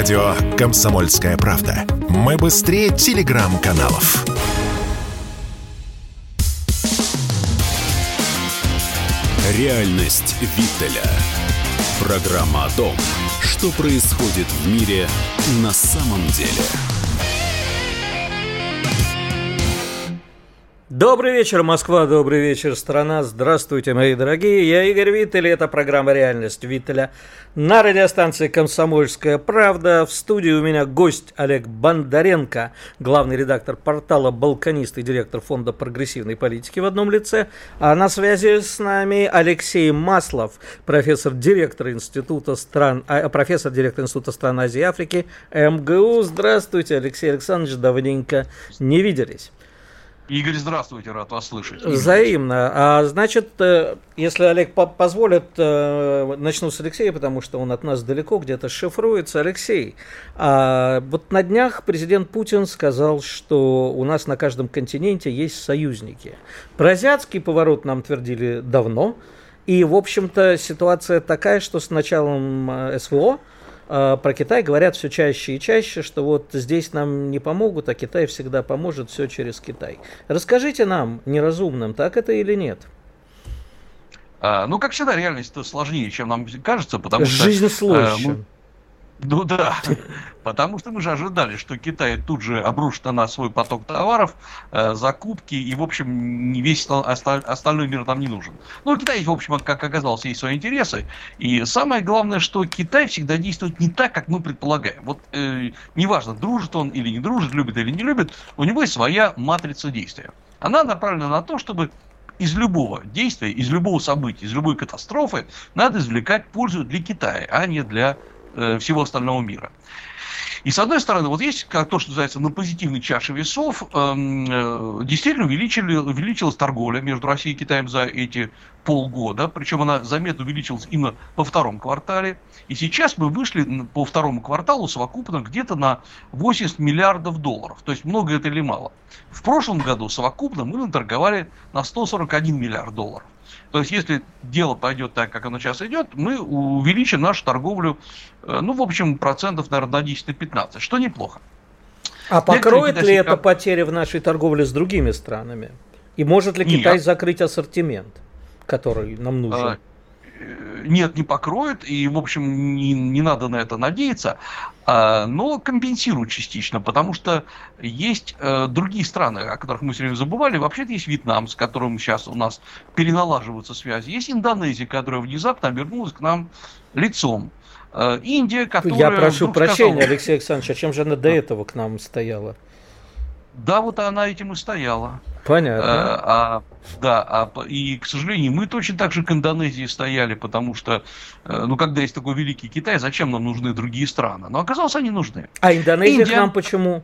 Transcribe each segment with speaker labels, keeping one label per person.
Speaker 1: Радио «Комсомольская правда». Мы быстрее телеграм-каналов. Реальность Виттеля. Программа о том, что происходит в мире на самом деле.
Speaker 2: Добрый вечер, Москва, добрый вечер, страна. Здравствуйте, мои дорогие. Я Игорь Виттель, это программа «Реальность Виттеля» на радиостанции «Комсомольская правда». В студии у меня гость Олег Бондаренко, главный редактор портала «Балканист» и директор фонда прогрессивной политики в одном лице. А на связи с нами Алексей Маслов, профессор-директор Института стран, а, профессор директор Института стран Азии и Африки МГУ. Здравствуйте, Алексей Александрович, давненько не виделись.
Speaker 3: Игорь, здравствуйте, рад вас слышать.
Speaker 2: Взаимно. А, значит, э, если Олег позволит, э, начну с Алексея, потому что он от нас далеко, где-то шифруется. Алексей, а вот на днях президент Путин сказал, что у нас на каждом континенте есть союзники. Про азиатский поворот нам твердили давно. И, в общем-то, ситуация такая, что с началом э, СВО про Китай говорят все чаще и чаще, что вот здесь нам не помогут, а Китай всегда поможет все через Китай. Расскажите нам, неразумным, так это или нет?
Speaker 3: А, ну, как всегда, реальность сложнее, чем нам кажется, потому
Speaker 2: Жизнь что... Жизнь
Speaker 3: сложнее. Э, ну да, потому что мы же ожидали, что Китай тут же обрушит на нас свой поток товаров, э, закупки, и, в общем, не весь осталь, остальной мир нам не нужен. Ну, Китай, в общем, как оказалось, есть свои интересы. И самое главное, что Китай всегда действует не так, как мы предполагаем. Вот э, неважно, дружит он или не дружит, любит или не любит, у него есть своя матрица действия. Она направлена на то, чтобы из любого действия, из любого события, из любой катастрофы надо извлекать пользу для Китая, а не для Э, всего остального мира. И с одной стороны, вот есть как то, что называется на позитивной чаше весов, эм, э, действительно увеличили, увеличилась торговля между Россией и Китаем за эти полгода, причем она заметно увеличилась именно во втором квартале. И сейчас мы вышли по второму кварталу совокупно где-то на 80 миллиардов долларов. То есть много это или мало. В прошлом году совокупно мы наторговали на 141 миллиард долларов. То есть, если дело пойдет так, как оно сейчас идет, мы увеличим нашу торговлю, э, ну, в общем, процентов, наверное, на 10-15, что неплохо.
Speaker 2: А покроет ли это потери в нашей торговле с другими странами? И может ли Китай Нет. закрыть ассортимент, который нам нужен? А,
Speaker 3: нет, не покроет, и, в общем, не, не надо на это надеяться, а, но компенсирует частично, потому что есть э, другие страны, о которых мы все время забывали. Вообще-то есть Вьетнам, с которым сейчас у нас переналаживаются связи. Есть Индонезия, которая внезапно обернулась к нам лицом. Э, Индия, которая...
Speaker 2: Я прошу прощения, сказала... Алексей Александрович, а чем же она до этого к нам стояла?
Speaker 3: Да, вот она этим и стояла.
Speaker 2: Понятно.
Speaker 3: А, а, да, а, и, к сожалению, мы точно так же к Индонезии стояли, потому что, э, ну, когда есть такой великий Китай, зачем нам нужны другие страны? Но оказалось, они нужны.
Speaker 2: А Индонезия Индия... к нам почему?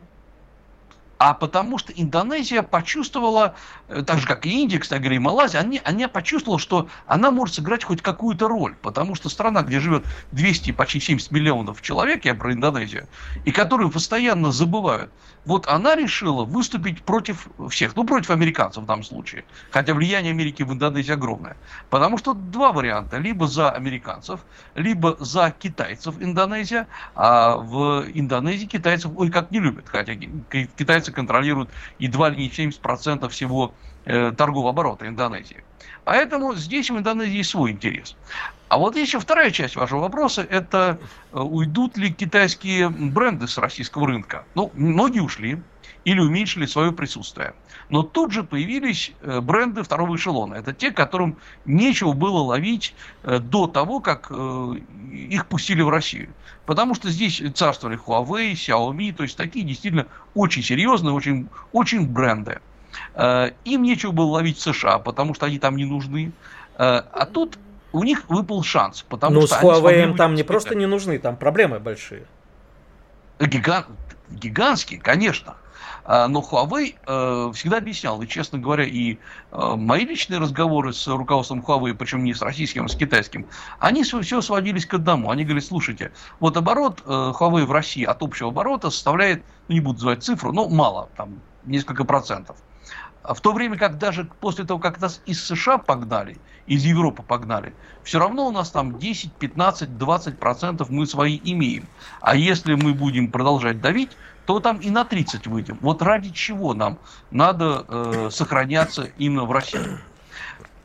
Speaker 3: А потому что Индонезия почувствовала, э, так же как и Индия, кстати говоря, и Малайзия, они, они почувствовала, что она может сыграть хоть какую-то роль, потому что страна, где живет 200, почти 70 миллионов человек, я про Индонезию, и которую постоянно забывают, вот она решила выступить против всех, ну, против американцев в данном случае, хотя влияние Америки в Индонезии огромное, потому что два варианта, либо за американцев, либо за китайцев Индонезия, а в Индонезии китайцев, ой, как не любят, хотя китайцы китайцы контролируют едва ли не 70% всего э, торгового оборота Индонезии. Поэтому здесь в Индонезии свой интерес. А вот еще вторая часть вашего вопроса, это э, уйдут ли китайские бренды с российского рынка. Ну, многие ушли или уменьшили свое присутствие. Но тут же появились э, бренды второго эшелона. Это те, которым нечего было ловить э, до того, как их пустили в Россию. Потому что здесь царствовали Huawei, Xiaomi, то есть такие действительно очень серьезные, очень, очень бренды. Э, им нечего было ловить в США, потому что они там не нужны. Э, а тут у них выпал шанс. Потому
Speaker 2: ну,
Speaker 3: что
Speaker 2: с Huawei там не просто не нужны, там проблемы большие.
Speaker 3: Гигант, гигантские, конечно. А, но Huawei э, всегда объяснял, и, честно говоря, и э, мои личные разговоры с руководством Huawei, причем не с российским, а с китайским, они все, все сводились к одному. Они говорят, слушайте, вот оборот э, Huawei в России от общего оборота составляет, ну, не буду называть цифру, но мало, там, несколько процентов. В то время как даже после того, как нас из США погнали, из Европы погнали, все равно у нас там 10, 15, 20 процентов мы свои имеем. А если мы будем продолжать давить, то там и на 30 выйдем. Вот ради чего нам надо э, сохраняться именно в России.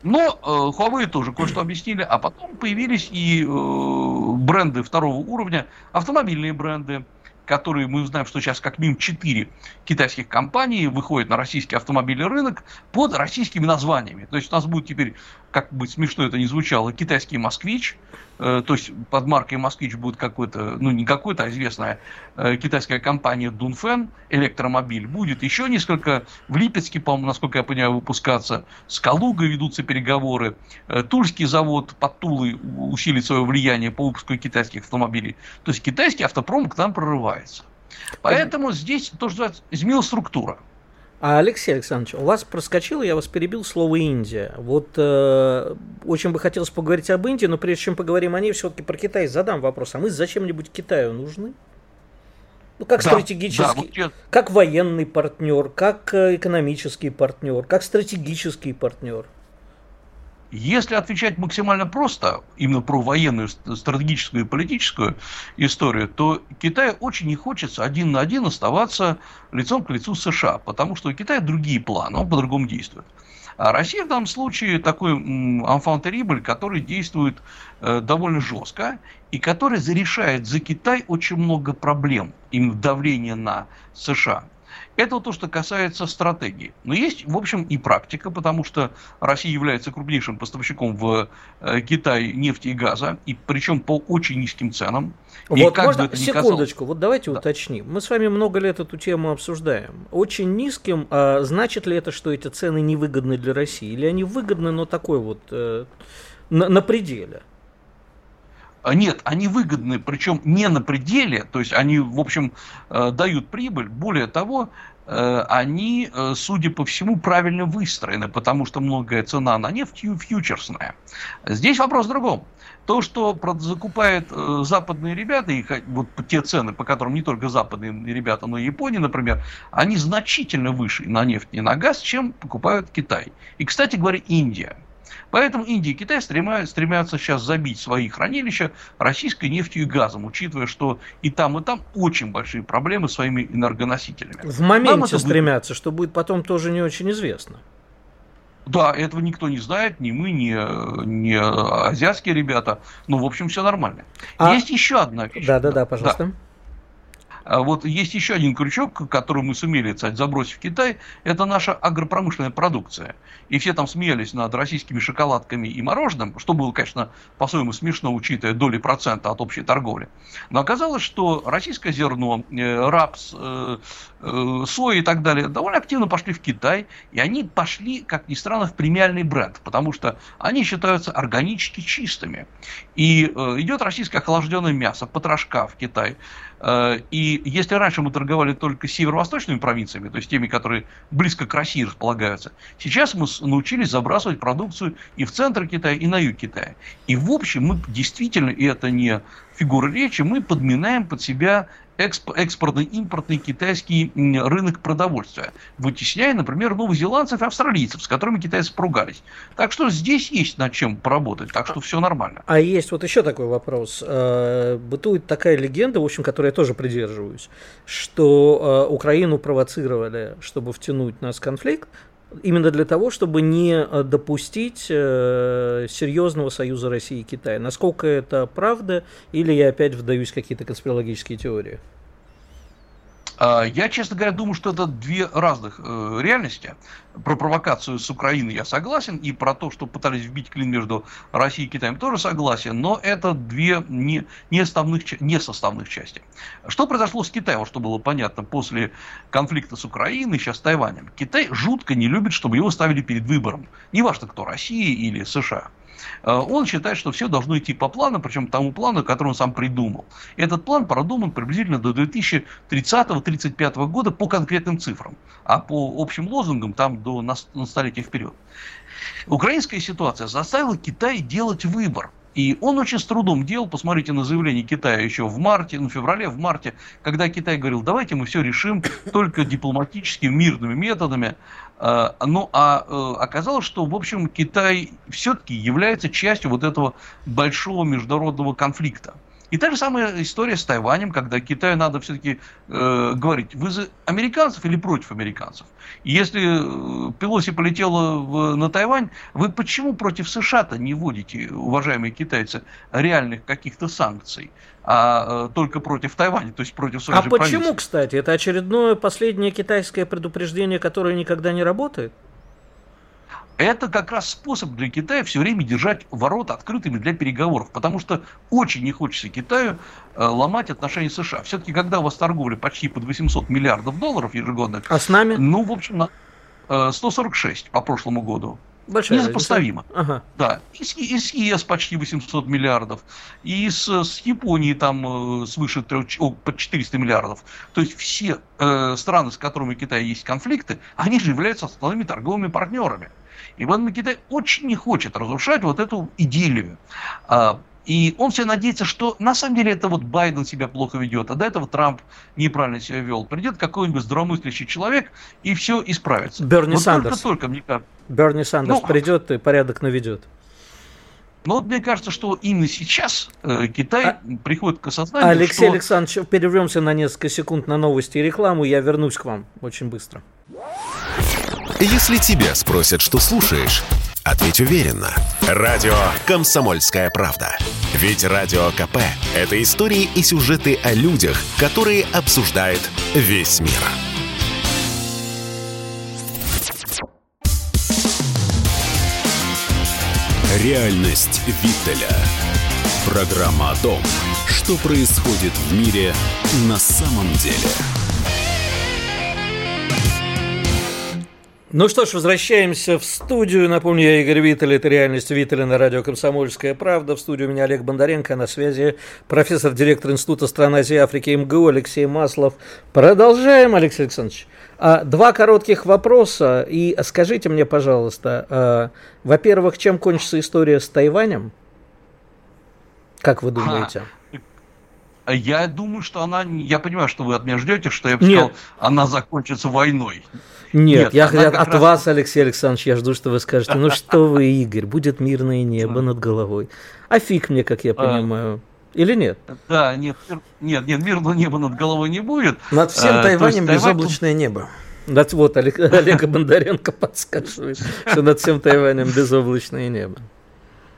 Speaker 3: Но э, Huawei тоже кое-что объяснили, а потом появились и э, бренды второго уровня, автомобильные бренды, которые мы знаем, что сейчас как минимум 4 китайских компании выходят на российский автомобильный рынок под российскими названиями. То есть у нас будет теперь, как бы смешно это ни звучало, китайский «Москвич», Э, то есть под маркой «Москвич» будет какой-то, ну не какой-то, а известная э, китайская компания Дунфен, электромобиль. Будет еще несколько, в Липецке, по-моему, насколько я понимаю, выпускаться. С Калугой ведутся переговоры. Э, Тульский завод под Тулой усилит свое влияние по выпуску китайских автомобилей. То есть китайский автопром к нам прорывается. Поэтому здесь тоже изменилась структура.
Speaker 2: А, Алексей Александрович, у вас проскочило, я вас перебил, слово Индия. Вот э, очень бы хотелось поговорить об Индии, но прежде чем поговорим о ней, все-таки про Китай задам вопрос. А мы зачем-нибудь Китаю нужны? Ну, как да, стратегический, да, вот я... как военный партнер, как э, экономический партнер, как стратегический партнер.
Speaker 3: Если отвечать максимально просто, именно про военную, стратегическую и политическую историю, то Китаю очень не хочется один на один оставаться лицом к лицу США, потому что у Китая другие планы, он по-другому действует. А Россия в данном случае такой terrible, который действует э, довольно жестко и который зарешает за Китай очень много проблем, именно давления на США. Это вот то, что касается стратегии. Но есть, в общем, и практика, потому что Россия является крупнейшим поставщиком в э, Китай нефти и газа, и причем по очень низким ценам.
Speaker 2: Вот можно секундочку, казалось... вот давайте да. уточним. Мы с вами много лет эту тему обсуждаем. Очень низким, а значит ли это, что эти цены невыгодны для России? Или они выгодны, но такой вот э, на, на пределе?
Speaker 3: А нет, они выгодны, причем не на пределе, то есть они, в общем, э, дают прибыль. Более того, э, они, э, судя по всему, правильно выстроены, потому что многое цена на нефть фьючерсная. Здесь вопрос в другом. То, что закупают западные ребята, и вот те цены, по которым не только западные ребята, но и Япония, например, они значительно выше на нефть и на газ, чем покупают Китай. И, кстати говоря, Индия. Поэтому Индия и Китай стремятся, сейчас забить свои хранилища российской нефтью и газом, учитывая, что и там, и там очень большие проблемы с своими энергоносителями.
Speaker 2: В моменте стремятся, будет... что будет потом тоже не очень известно.
Speaker 3: Да, этого никто не знает, ни мы, ни, ни азиатские ребята. Ну, в общем, все нормально. А... Есть еще одна
Speaker 2: вещь. Да, да, да, пожалуйста. Да.
Speaker 3: А вот есть еще один крючок, который мы сумели, кстати, забросить в Китай, это наша агропромышленная продукция. И все там смеялись над российскими шоколадками и мороженым, что было, конечно, по-своему смешно, учитывая доли процента от общей торговли. Но оказалось, что российское зерно, э, рапс, э, э, соя и так далее довольно активно пошли в Китай, и они пошли, как ни странно, в премиальный бренд, потому что они считаются органически чистыми. И идет российское охлажденное мясо, потрошка в Китай, и если раньше мы торговали только северо-восточными провинциями, то есть теми, которые близко к России располагаются, сейчас мы научились забрасывать продукцию и в центр Китая, и на юг Китая. И в общем мы действительно, и это не фигура речи, мы подминаем под себя экспортный, импортный китайский рынок продовольствия, вытесняя, например, новозеландцев и австралийцев, с которыми китайцы поругались. Так что здесь есть над чем поработать, так что все нормально.
Speaker 2: А есть вот еще такой вопрос. Э, бытует такая легенда, в общем, которой я тоже придерживаюсь, что э, Украину провоцировали, чтобы втянуть нас в конфликт, именно для того, чтобы не э, допустить э, серьезного союза России и Китая. Насколько это правда, или я опять вдаюсь в какие-то конспирологические теории?
Speaker 3: А, я, честно говоря, думаю, что это две разных э, реальности. Про провокацию с Украиной я согласен, и про то, что пытались вбить клин между Россией и Китаем, тоже согласен, но это две не, не, составных, не составных части. Что произошло с Китаем, что было понятно после конфликта с Украиной, сейчас с Тайванем? Китай жутко не любит, чтобы его ставили перед выбором. Неважно, кто, Россия или США. Э, он считает, что все должно идти по плану, причем тому плану, который он сам придумал. Этот план продуман приблизительно до 2030-35 года по конкретным цифрам, а по общим лозунгам там до на столетия вперед. Украинская ситуация заставила Китай делать выбор. И он очень с трудом делал, посмотрите на заявление Китая еще в марте, ну, в феврале, в марте, когда Китай говорил, давайте мы все решим только дипломатическими, мирными методами. А, ну, а э, оказалось, что, в общем, Китай все-таки является частью вот этого большого международного конфликта. И та же самая история с Тайванем, когда Китаю надо все-таки э, говорить, вы за американцев или против американцев? Если э, Пелоси полетела в, на Тайвань, вы почему против США-то не вводите, уважаемые китайцы, реальных каких-то санкций? а э, только против Тайваня, то есть против
Speaker 2: своей А почему, кстати? Это очередное последнее китайское предупреждение, которое никогда не работает?
Speaker 3: Это как раз способ для Китая все время держать ворота открытыми для переговоров, потому что очень не хочется Китаю э, ломать отношения с США. Все-таки, когда у вас торговля почти под 800 миллиардов долларов ежегодно...
Speaker 2: А с нами?
Speaker 3: Ну, в общем, э, 146 по прошлому году.
Speaker 2: Большая
Speaker 3: Несопоставимо. Ага. Да. И с, и с ЕС почти 800 миллиардов. И с, с Японией там э, свыше 3, о, под 400 миллиардов. То есть все э, страны, с которыми у Китая есть конфликты, они же являются основными торговыми партнерами. И Иван Китай очень не хочет разрушать вот эту идиллию. А, и он все надеется, что на самом деле это вот Байден себя плохо ведет, а до этого Трамп неправильно себя вел. Придет какой-нибудь здравомыслящий человек, и все исправится.
Speaker 2: Берни вот Сандерс. Только, только, мне кажется. Берни Сандерс ну, придет и порядок наведет.
Speaker 3: Но вот мне кажется, что именно сейчас э, Китай а... приходит к осознанию,
Speaker 2: Алексей что... Александрович, перервемся на несколько секунд на новости и рекламу, я вернусь к вам очень быстро.
Speaker 1: Если тебя спросят, что слушаешь, ответь уверенно. Радио «Комсомольская правда». Ведь Радио КП – это истории и сюжеты о людях, которые обсуждает весь мир. Реальность Виттеля. Программа о том, что происходит в мире на самом деле.
Speaker 2: Ну что ж, возвращаемся в студию. Напомню, я Игорь Виттель, это «Реальность Виттеля» на радио «Комсомольская правда». В студию у меня Олег Бондаренко, на связи профессор, директор Института стран Азии и Африки МГУ Алексей Маслов. Продолжаем, Алексей Александрович. А, два коротких вопроса. И скажите мне, пожалуйста, а, во-первых, чем кончится история с Тайванем? Как вы думаете?
Speaker 3: А, я думаю, что она... Я понимаю, что вы от меня ждете, что я бы сказал, она закончится войной.
Speaker 2: Нет, Нет я, от раз... вас, Алексей Александрович, я жду, что вы скажете, ну что вы, Игорь, будет мирное небо над головой. А фиг мне, как я а. понимаю. Или нет?
Speaker 3: Да, нет, нет, нет, мирного неба над головой не будет.
Speaker 2: Над всем а, Тайванем безоблачное небо. Вот Олег, Олега Бондаренко подсказывает, что над всем Тайванем безоблачное небо.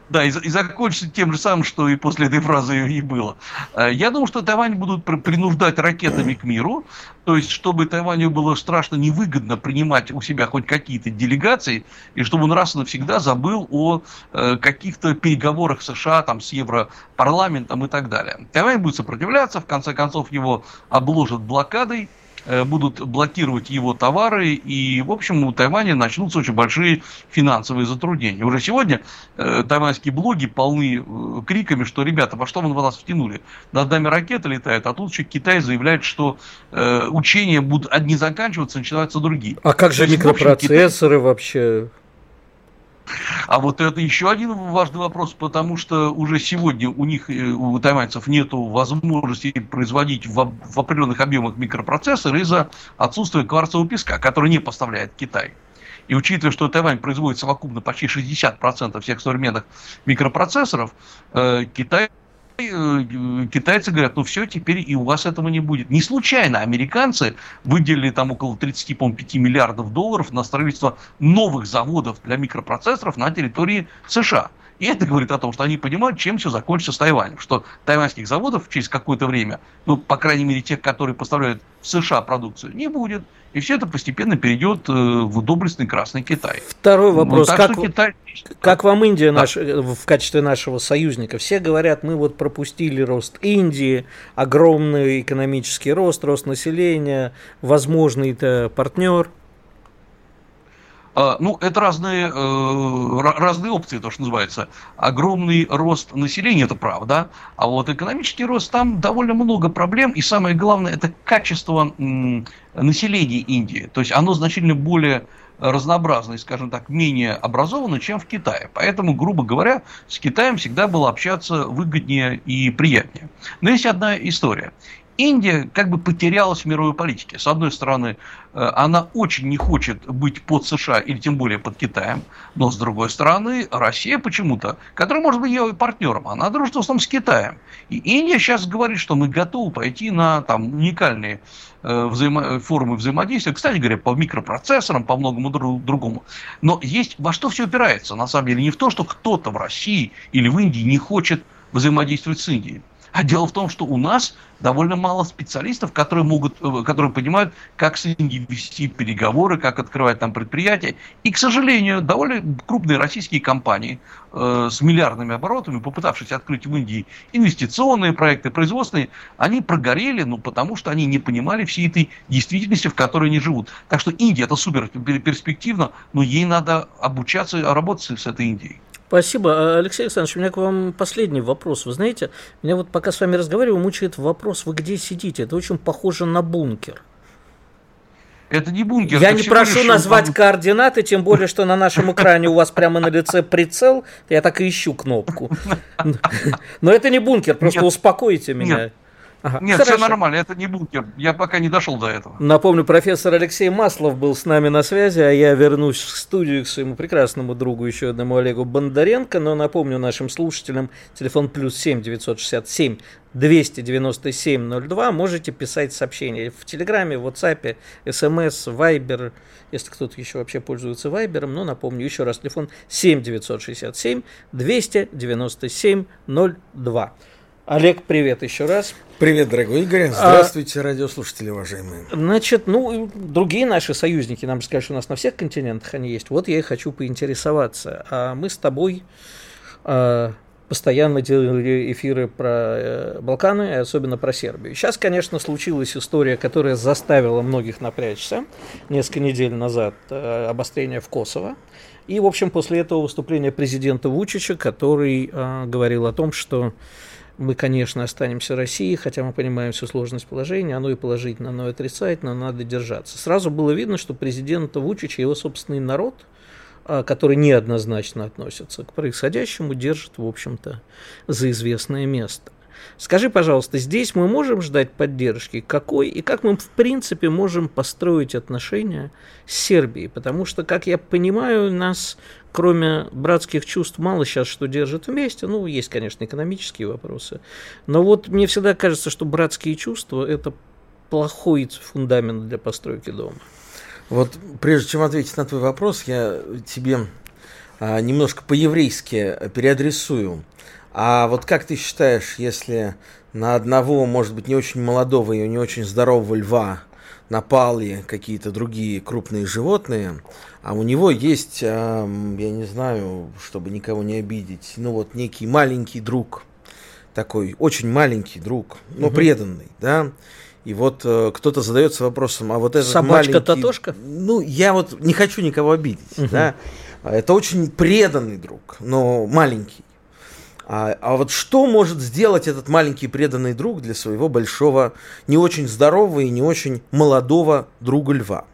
Speaker 3: Да, и, и закончится тем же самым, что и после этой фразы и было. Э, я думаю, что Тайвань будут принуждать ракетами к миру, то есть, чтобы Тайваню было страшно невыгодно принимать у себя хоть какие-то делегации, и чтобы он раз и навсегда забыл о э, каких-то переговорах США там, с Европарламентом и так далее. Тайвань будет сопротивляться, в конце концов его обложат блокадой, будут блокировать его товары, и, в общем, у Тайваня начнутся очень большие финансовые затруднения. Уже сегодня э, тайваньские блоги полны э, криками, что, ребята, во что вы нас втянули? Над нами ракеты летают, а тут еще Китай заявляет, что э, учения будут одни заканчиваться, начинаются другие.
Speaker 2: А как же микропроцессоры Китай... вообще?
Speaker 3: А вот это еще один важный вопрос, потому что уже сегодня у них, э, у тайваньцев, нет возможности производить в, в определенных объемах микропроцессоры из-за отсутствия кварцевого песка, который не поставляет Китай. И учитывая, что Тайвань производит совокупно почти 60% всех современных микропроцессоров, э, Китай китайцы говорят, ну все, теперь и у вас этого не будет. Не случайно американцы выделили там около 35 миллиардов долларов на строительство новых заводов для микропроцессоров на территории США. И это говорит о том, что они понимают, чем все закончится с Тайванем. Что тайваньских заводов через какое-то время, ну, по крайней мере, тех, которые поставляют в США продукцию, не будет. И все это постепенно перейдет э, в доблестный Красный Китай.
Speaker 2: Второй вопрос. Ну, как, Китай... как вам Индия да. наш, э, в качестве нашего союзника? Все говорят, мы вот пропустили рост Индии, огромный экономический рост, рост населения, возможный партнер.
Speaker 3: А, ну, это разные, э, разные опции, то, что называется. Огромный рост населения, это правда. А вот экономический рост, там довольно много проблем. И самое главное, это качество населения Индии. То есть оно значительно более разнообразны, скажем так, менее образованы, чем в Китае. Поэтому, грубо говоря, с Китаем всегда было общаться выгоднее и приятнее. Но есть одна история. Индия как бы потерялась в мировой политике. С одной стороны, э, она очень не хочет быть под США или тем более под Китаем, но с другой стороны, Россия почему-то, которая может быть ее партнером, она дружит в основном с Китаем. И Индия сейчас говорит, что мы готовы пойти на там, уникальные э, взаимо- формы взаимодействия, кстати говоря, по микропроцессорам, по многому другому. Но есть во что все опирается, на самом деле, не в то, что кто-то в России или в Индии не хочет взаимодействовать с Индией. А дело в том, что у нас довольно мало специалистов, которые могут, э, которые понимают, как с Индией вести переговоры, как открывать там предприятия. И, к сожалению, довольно крупные российские компании э, с миллиардными оборотами, попытавшись открыть в Индии инвестиционные проекты, производственные, они прогорели, ну, потому что они не понимали всей этой действительности, в которой они живут. Так что Индия это супер перспективно, но ей надо обучаться работать с этой Индией.
Speaker 2: Спасибо. А, Алексей Александрович, у меня к вам последний вопрос. Вы знаете, меня вот пока с вами разговариваю, мучает вопрос, вы где сидите? Это очень похоже на бункер.
Speaker 3: Это не бункер.
Speaker 2: Я не прошу назвать бункер. координаты, тем более, что на нашем экране у вас прямо на лице прицел. Я так и ищу кнопку. Но это не бункер, просто успокойте меня.
Speaker 3: Ага, Нет, хорошо. все нормально, это не бункер. Я пока не дошел до этого.
Speaker 2: Напомню, профессор Алексей Маслов был с нами на связи, а я вернусь в студию к своему прекрасному другу, еще одному Олегу Бондаренко. Но напомню нашим слушателям, телефон плюс 7 967 297 02. Можете писать сообщения в Телеграме, в WhatsApp, СМС, Вайбер, если кто-то еще вообще пользуется Вайбером. Но напомню еще раз, телефон 7 967 297 02. Олег, привет еще раз.
Speaker 4: Привет, дорогой Игорь. А, Здравствуйте, а, радиослушатели, уважаемые.
Speaker 2: Значит, ну, другие наши союзники, нам же что у нас на всех континентах они есть. Вот я и хочу поинтересоваться. А мы с тобой а, постоянно делали эфиры про э, Балканы, и особенно про Сербию. Сейчас, конечно, случилась история, которая заставила многих напрячься несколько недель назад, э, обострение в Косово. И, в общем, после этого выступления президента Вучича, который э, говорил о том, что мы, конечно, останемся Россией, хотя мы понимаем всю сложность положения, оно и положительно, оно и отрицательно, но надо держаться. Сразу было видно, что президент Вучич и его собственный народ, а, который неоднозначно относится к происходящему, держит, в общем-то, за известное место. Скажи, пожалуйста, здесь мы можем ждать поддержки? Какой и как мы, в принципе, можем построить отношения с Сербией? Потому что, как я понимаю, нас кроме братских чувств, мало сейчас что держит вместе. Ну, есть, конечно, экономические вопросы. Но вот мне всегда кажется, что братские чувства – это плохой фундамент для постройки дома.
Speaker 4: Вот прежде чем ответить на твой вопрос, я тебе а, немножко по-еврейски переадресую. А вот как ты считаешь, если на одного, может быть, не очень молодого и не очень здорового льва напали какие-то другие крупные животные, а у него есть, я не знаю, чтобы никого не обидеть, ну вот некий маленький друг, такой очень маленький друг, но угу. преданный, да, и вот э, кто-то задается вопросом, а вот этот
Speaker 2: Собачка Татошка?
Speaker 4: Ну, я вот не хочу никого обидеть, угу. да. Это очень преданный друг, но маленький. А, а вот что может сделать этот маленький преданный друг для своего большого, не очень здорового и не очень молодого друга льва?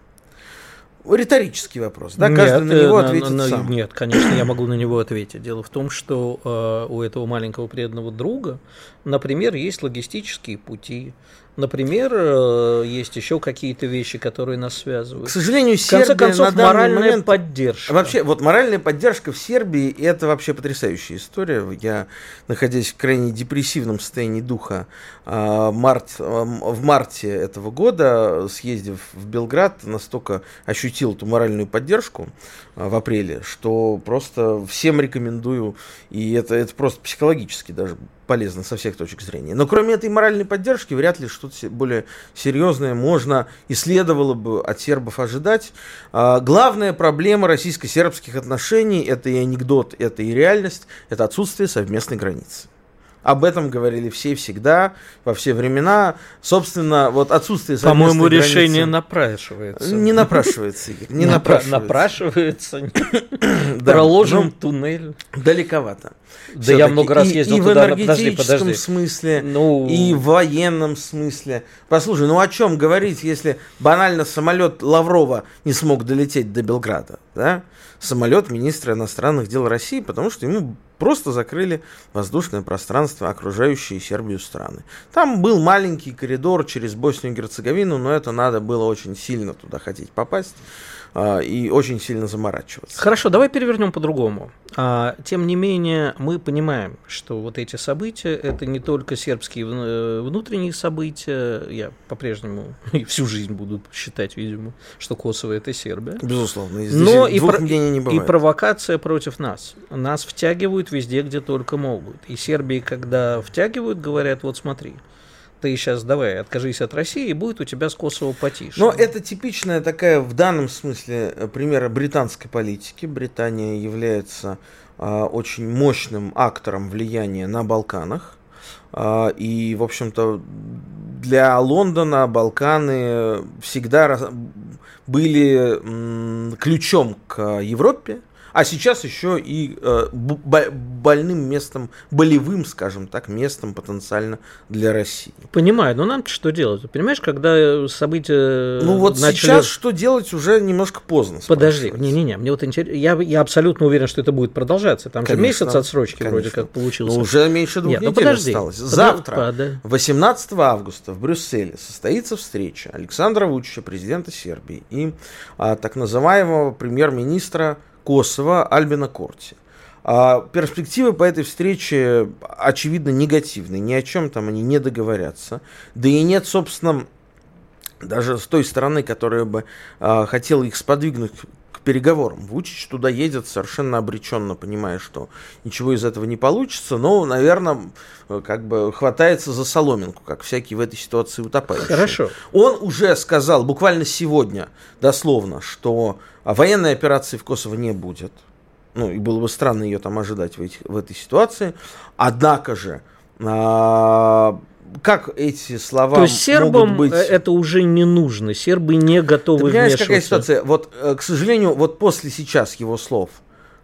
Speaker 4: Риторический вопрос, да? Каждый нет, на него э, ответит на, на, сам.
Speaker 2: Нет, конечно, я могу на него ответить. Дело в том, что э, у этого маленького преданного друга, например, есть логистические пути, Например, э, есть еще какие-то вещи, которые нас связывают.
Speaker 4: К сожалению, Сербия в конце
Speaker 2: концов, на моральная момент... поддержка.
Speaker 4: Вообще, вот моральная поддержка в Сербии – это вообще потрясающая история. Я, находясь в крайне депрессивном состоянии духа, а, март, в марте этого года, съездив в Белград, настолько ощутил эту моральную поддержку а, в апреле, что просто всем рекомендую, и это, это просто психологически даже полезно со всех точек зрения. Но кроме этой моральной поддержки, вряд ли что-то более серьезное можно и следовало бы от сербов ожидать. А, главная проблема российско-сербских отношений – это и анекдот, это и реальность, это отсутствие совместной границы. Об этом говорили все всегда, во все времена. Собственно, вот отсутствие
Speaker 2: По-моему, решение напрашивается.
Speaker 4: Не напрашивается, Игорь, не
Speaker 2: напрашивается. Напрашивается. Проложим
Speaker 4: ну,
Speaker 2: туннель.
Speaker 4: Далековато.
Speaker 2: Да я много раз ездил
Speaker 4: и,
Speaker 2: туда.
Speaker 4: в энергетическом смысле,
Speaker 2: ну...
Speaker 4: и в военном смысле. Послушай, ну о чем говорить, если банально самолет Лаврова не смог долететь до Белграда, да? Самолет министра иностранных дел России, потому что ему просто закрыли воздушное пространство, окружающие Сербию страны. Там был маленький коридор через Боснию и Герцеговину, но это надо было очень сильно туда хотеть попасть. А, и очень сильно заморачиваться.
Speaker 2: Хорошо, давай перевернем по-другому. А, тем не менее, мы понимаем, что вот эти события это не только сербские э, внутренние события. Я по-прежнему и всю жизнь буду считать, видимо, что Косово это Сербия.
Speaker 4: Безусловно,
Speaker 2: здесь но и, про- не бывает. и провокация против нас. Нас втягивают везде, где только могут. И Сербии, когда втягивают, говорят: вот смотри ты сейчас давай откажись от России, и будет у тебя с Косово потише.
Speaker 4: Но это типичная такая в данном смысле э, примера британской политики. Британия является а, очень мощным актором влияния на Балканах. А, и, в общем-то, для Лондона Балканы всегда были м, ключом к Европе а сейчас еще и э, больным местом, болевым, скажем так, местом потенциально для России.
Speaker 2: Понимаю, но нам что делать? Понимаешь, когда события
Speaker 4: Ну вот начали... сейчас что делать уже немножко поздно.
Speaker 2: Подожди, не-не-не, мне вот интересно, я, я абсолютно уверен, что это будет продолжаться. Там конечно, же месяц отсрочки конечно. вроде как получился.
Speaker 4: Ну уже меньше двух Нет, ну, недель ну, подожди, осталось. Завтра, подожди. 18 августа в Брюсселе состоится встреча Александра Вучича, президента Сербии, и а, так называемого премьер-министра Косово Альбина Корти. А перспективы по этой встрече, очевидно, негативные. Ни о чем там они не договорятся. Да и нет, собственно, даже с той стороны, которая бы а, хотела их сподвигнуть переговорам. Вучич туда едет совершенно обреченно, понимая, что ничего из этого не получится, но, наверное, как бы хватается за соломинку, как всякий в этой ситуации утопающий.
Speaker 2: Хорошо.
Speaker 4: Он уже сказал, буквально сегодня, дословно, что а военной операции в Косово не будет. Ну, и было бы странно ее там ожидать в, этих, в этой ситуации. Однако же, а, как эти слова
Speaker 2: То есть сербам могут быть... это уже не нужно, сербы не готовы Ты понимаешь,
Speaker 4: вмешиваться. какая ситуация? Вот, э, к сожалению, вот после сейчас его слов,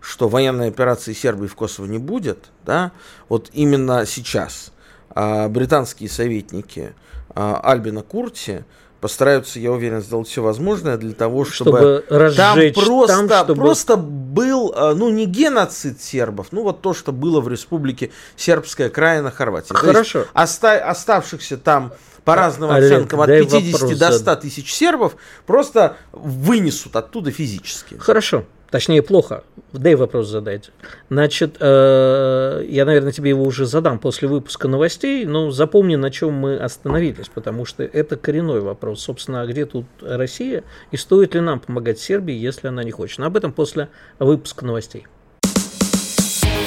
Speaker 4: что военной операции Сербии в Косово не будет, да, вот именно сейчас а, британские советники а, Альбина Курти постараются, я уверен, сделать все возможное для того, чтобы,
Speaker 2: чтобы
Speaker 4: там просто, там, чтобы... просто был, а, ну, не геноцид сербов, ну, вот то, что было в республике Сербская Краина Хорватия.
Speaker 2: Хорошо.
Speaker 4: То есть, оста- оставшихся там по разным Олег, оценкам от 50 до 100 тысяч сербов просто вынесут оттуда физически.
Speaker 2: Хорошо. Точнее, плохо. Дай вопрос задать. Значит, э, я, наверное, тебе его уже задам после выпуска новостей, но запомни, на чем мы остановились, потому что это коренной вопрос. Собственно, а где тут Россия и стоит ли нам помогать Сербии, если она не хочет? Но об этом после выпуска новостей.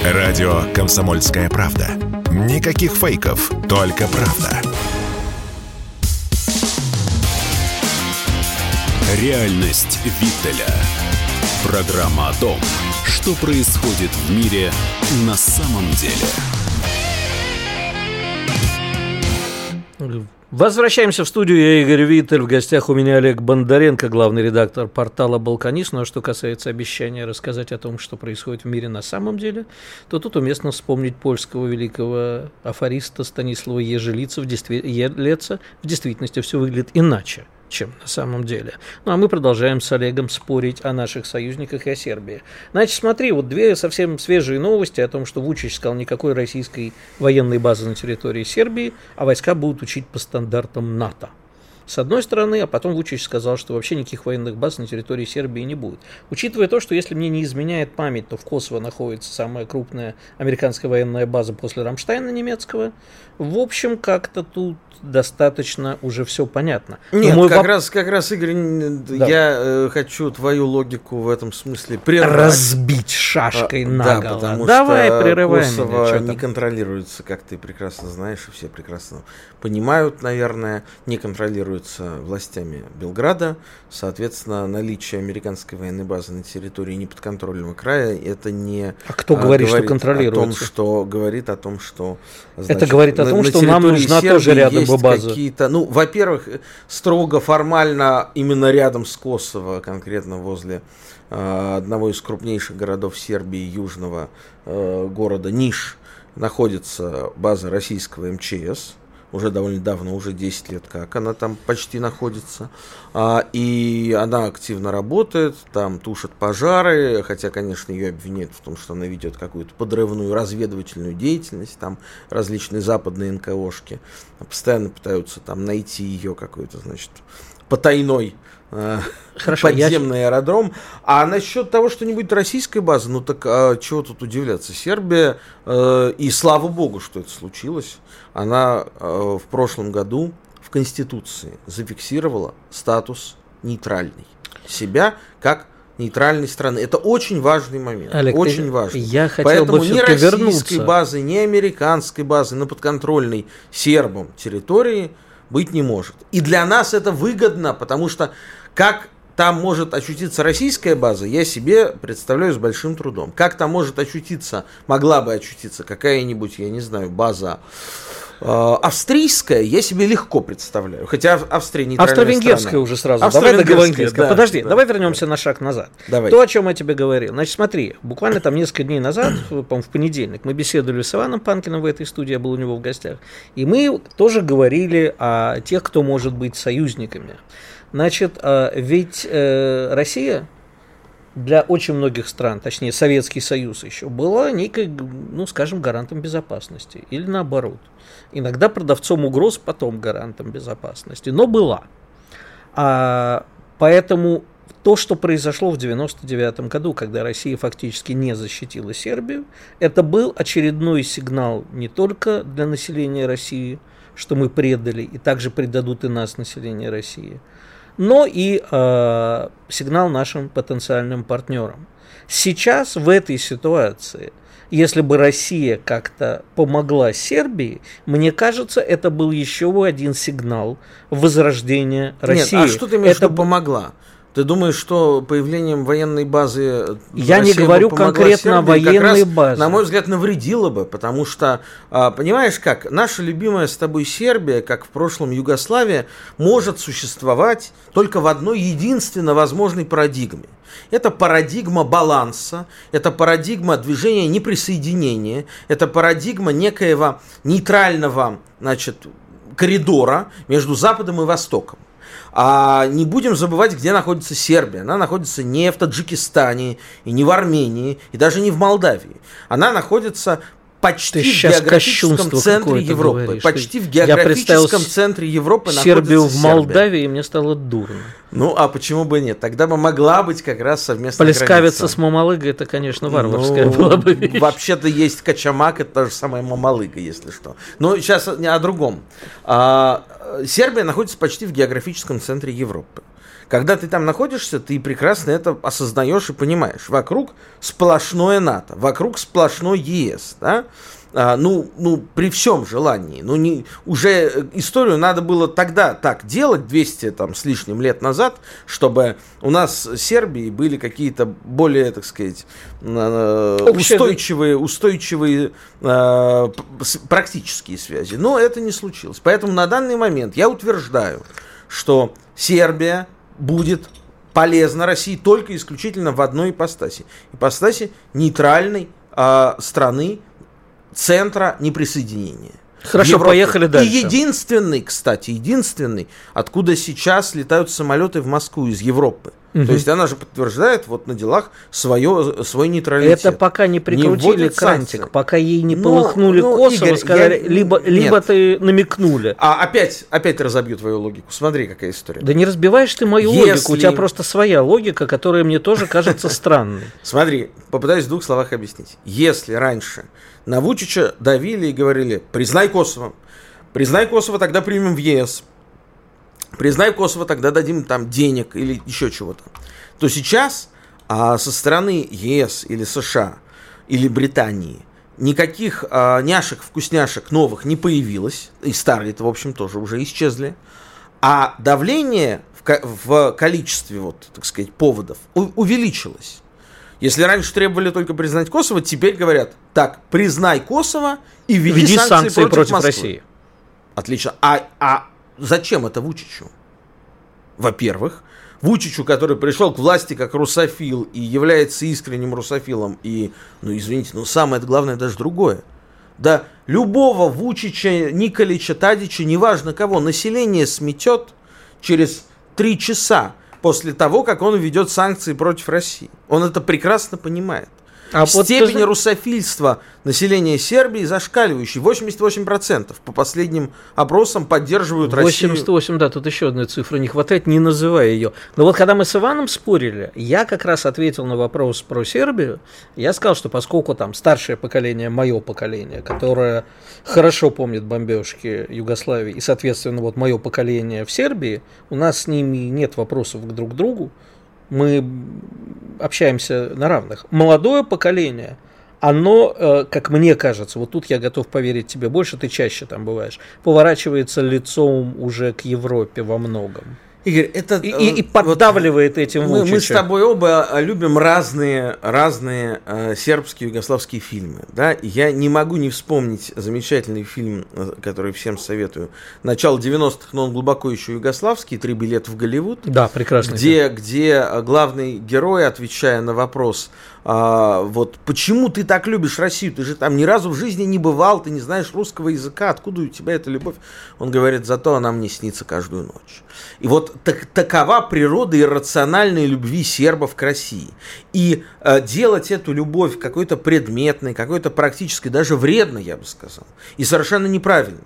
Speaker 1: Радио «Комсомольская правда». Никаких фейков, только правда. Реальность Виттеля. Программа о том, что происходит в мире на самом деле.
Speaker 2: Возвращаемся в студию. Я Игорь Виттель. В гостях у меня Олег Бондаренко, главный редактор портала «Балканист». Ну а что касается обещания рассказать о том, что происходит в мире на самом деле, то тут уместно вспомнить польского великого афориста Станислава Ежелица. В, действи... Елеца. в действительности все выглядит иначе – чем на самом деле. Ну а мы продолжаем с Олегом спорить о наших союзниках и о Сербии. Значит, смотри, вот две совсем свежие новости о том, что Вучич сказал никакой российской военной базы на территории Сербии, а войска будут учить по стандартам НАТО. С одной стороны, а потом Вучич сказал, что вообще никаких военных баз на территории Сербии не будет. Учитывая то, что если мне не изменяет память, то в Косово находится самая крупная американская военная база после Рамштайна немецкого, в общем, как-то тут достаточно уже все понятно.
Speaker 4: Нет, мой как, воп... раз, как раз, Игорь, да. я э, хочу твою логику в этом смысле
Speaker 2: прервать. Разбить шашкой а, наголо.
Speaker 4: Да, потому
Speaker 2: Давай,
Speaker 4: что
Speaker 2: прерывай
Speaker 4: Косово
Speaker 2: меня,
Speaker 4: не контролируется, как ты прекрасно знаешь, и все прекрасно понимают, наверное, не контролируется игнорируется властями Белграда. Соответственно, наличие американской военной базы на территории неподконтрольного края это не
Speaker 2: а кто говорит,
Speaker 4: говорит
Speaker 2: что контролируется?
Speaker 4: О том, что говорит о том, что
Speaker 2: значит, это говорит о том, что нам нужна Сербии тоже рядом
Speaker 4: есть
Speaker 2: база.
Speaker 4: Какие-то, ну, во-первых, строго формально именно рядом с Косово, конкретно возле э, одного из крупнейших городов Сербии, южного э, города Ниш, находится база российского МЧС уже довольно давно, уже 10 лет как она там почти находится. А, и она активно работает, там тушит пожары, хотя, конечно, ее обвиняют в том, что она ведет какую-то подрывную разведывательную деятельность, там различные западные НКОшки постоянно пытаются там найти ее какой-то, значит, потайной Хорошо, подземный я... аэродром. А насчет того, что не будет российской базы, ну так а чего тут удивляться? Сербия, э, и слава богу, что это случилось, она э, в прошлом году в Конституции зафиксировала статус нейтральный. Себя как нейтральной страны. Это очень важный момент.
Speaker 2: Олег,
Speaker 4: очень
Speaker 2: ты,
Speaker 4: важный.
Speaker 2: Я хотел
Speaker 4: Поэтому
Speaker 2: бы
Speaker 4: ни российской
Speaker 2: вернуться.
Speaker 4: базы, ни американской базы на подконтрольной сербам территории быть не может. И для нас это выгодно, потому что как там может очутиться российская база, я себе представляю с большим трудом. Как там может очутиться, могла бы очутиться какая-нибудь, я не знаю, база Э, австрийская я себе легко представляю, хотя Австрия не
Speaker 2: Австро-венгерская уже сразу. Договоримся. Да, Подожди, да, давай вернемся да. на шаг назад. Давай. То, о чем я тебе говорил. Значит, смотри, буквально там несколько дней назад, по в понедельник, мы беседовали с Иваном Панкиным в этой студии, я был у него в гостях, и мы тоже говорили о тех, кто может быть союзниками. Значит, э, ведь э, Россия для очень многих стран, точнее Советский Союз еще, была некой, ну, скажем, гарантом безопасности. Или наоборот. Иногда продавцом угроз, потом гарантом безопасности. Но была. А, поэтому то, что произошло в 1999 году, когда Россия фактически не защитила Сербию, это был очередной сигнал не только для населения России, что мы предали, и также предадут и нас, население России, но и э, сигнал нашим потенциальным партнерам. Сейчас в этой ситуации, если бы Россия как-то помогла Сербии, мне кажется, это был еще один сигнал возрождения России.
Speaker 4: Нет, а что ты имеешь
Speaker 2: это
Speaker 4: в виду помогла? Ты думаешь, что появлением военной базы
Speaker 2: Я Россия не говорю конкретно о военной базе.
Speaker 4: На мой взгляд, навредило бы, потому что, а, понимаешь как, наша любимая с тобой Сербия, как в прошлом Югославия, может существовать только в одной единственно возможной парадигме. Это парадигма баланса, это парадигма движения неприсоединения, это парадигма некоего нейтрального значит, коридора между Западом и Востоком. А не будем забывать, где находится Сербия. Она находится не в Таджикистане, и не в Армении, и даже не в Молдавии. Она находится почти
Speaker 2: Ты
Speaker 4: в географическом центре Европы.
Speaker 2: Говоришь.
Speaker 4: Почти в географическом центре Европы
Speaker 2: Сербию
Speaker 4: находится
Speaker 2: в Молдавии, и мне стало дурно.
Speaker 4: Ну, а почему бы нет? Тогда бы могла быть как раз совместная
Speaker 2: Полискавиться с Мамалыгой, это, конечно, варварская ну, была бы вещь.
Speaker 4: Вообще-то есть Качамак, это та же самая Мамалыга, если что. Но сейчас не о другом. А, Сербия находится почти в географическом центре Европы. Когда ты там находишься, ты прекрасно это осознаешь и понимаешь. Вокруг сплошное НАТО, вокруг сплошной ЕС, да? А, ну, ну, при всем желании. Ну, не, уже историю надо было тогда так делать, 200 там, с лишним лет назад, чтобы у нас с Сербией были какие-то более, так сказать, устойчивые, устойчивые э, практические связи. Но это не случилось. Поэтому на данный момент я утверждаю, что Сербия будет полезна России только исключительно в одной ипостаси. Ипостаси нейтральной э, страны, центра неприсоединения.
Speaker 2: Хорошо, Европы. поехали дальше.
Speaker 4: И единственный, кстати, единственный, откуда сейчас летают самолеты в Москву из Европы. Угу. То есть она же подтверждает вот на делах свое, свой нейтралитет.
Speaker 2: Это пока не прикрутили не крантик, пока ей не но, полыхнули но, Косово, Игорь, сказали, я... либо, либо ты намекнули.
Speaker 4: А опять, опять разобью твою логику. Смотри, какая история.
Speaker 2: Да не разбиваешь ты мою Если... логику, у тебя просто своя логика, которая мне тоже кажется странной.
Speaker 4: Смотри, попытаюсь в двух словах объяснить. Если раньше на Вучича давили и говорили, признай Косово, признай Косово, тогда примем в ЕС, признай Косово, тогда дадим там денег или еще чего-то, то сейчас а, со стороны ЕС или США или Британии никаких а, няшек, вкусняшек новых не появилось, и старые-то, в общем, тоже уже исчезли, А давление в, в количестве, вот, так сказать, поводов у, увеличилось. Если раньше требовали только признать Косово, теперь говорят, так, признай Косово и введи,
Speaker 2: Введи
Speaker 4: санкции,
Speaker 2: санкции
Speaker 4: против,
Speaker 2: против
Speaker 4: Москвы.
Speaker 2: России.
Speaker 4: Отлично. А, а зачем это Вучичу? Во-первых, Вучичу, который пришел к власти как русофил и является искренним русофилом, и, ну извините, но самое главное даже другое. Да любого Вучича, Николича, Тадича, неважно кого, население сметет через три часа после того, как он введет санкции против России. Он это прекрасно понимает.
Speaker 2: А вот
Speaker 4: Степень
Speaker 2: ты-
Speaker 4: русофильства населения Сербии зашкаливающий. 88% по последним опросам поддерживают Россию.
Speaker 2: 88, да, тут еще одной цифры не хватает, не называя ее. Но вот когда мы с Иваном спорили, я как раз ответил на вопрос про Сербию. Я сказал, что поскольку там старшее поколение, мое поколение, которое хорошо помнит бомбежки Югославии, и, соответственно, вот мое поколение в Сербии, у нас с ними нет вопросов друг к другу, мы общаемся на равных. Молодое поколение, оно, э, как мне кажется, вот тут я готов поверить тебе больше, ты чаще там бываешь, поворачивается лицом уже к Европе во многом.
Speaker 4: Игорь, это...
Speaker 2: И, и- и
Speaker 4: э, вот
Speaker 2: поддавливает этим
Speaker 4: мы, мы с тобой оба э, любим разные, разные э, сербские югославские фильмы. Да? Я не могу не вспомнить замечательный фильм, э, который всем советую. Начало 90-х, но он глубоко еще югославский. Три билета в Голливуд.
Speaker 2: Да, прекрасно.
Speaker 4: где, где э, главный герой, отвечая на вопрос, а, вот почему ты так любишь Россию, ты же там ни разу в жизни не бывал, ты не знаешь русского языка, откуда у тебя эта любовь? Он говорит, зато она мне снится каждую ночь. И вот так- такова природа иррациональной любви сербов к России. И э, делать эту любовь какой-то предметной, какой-то практической, даже вредной, я бы сказал, и совершенно неправильно.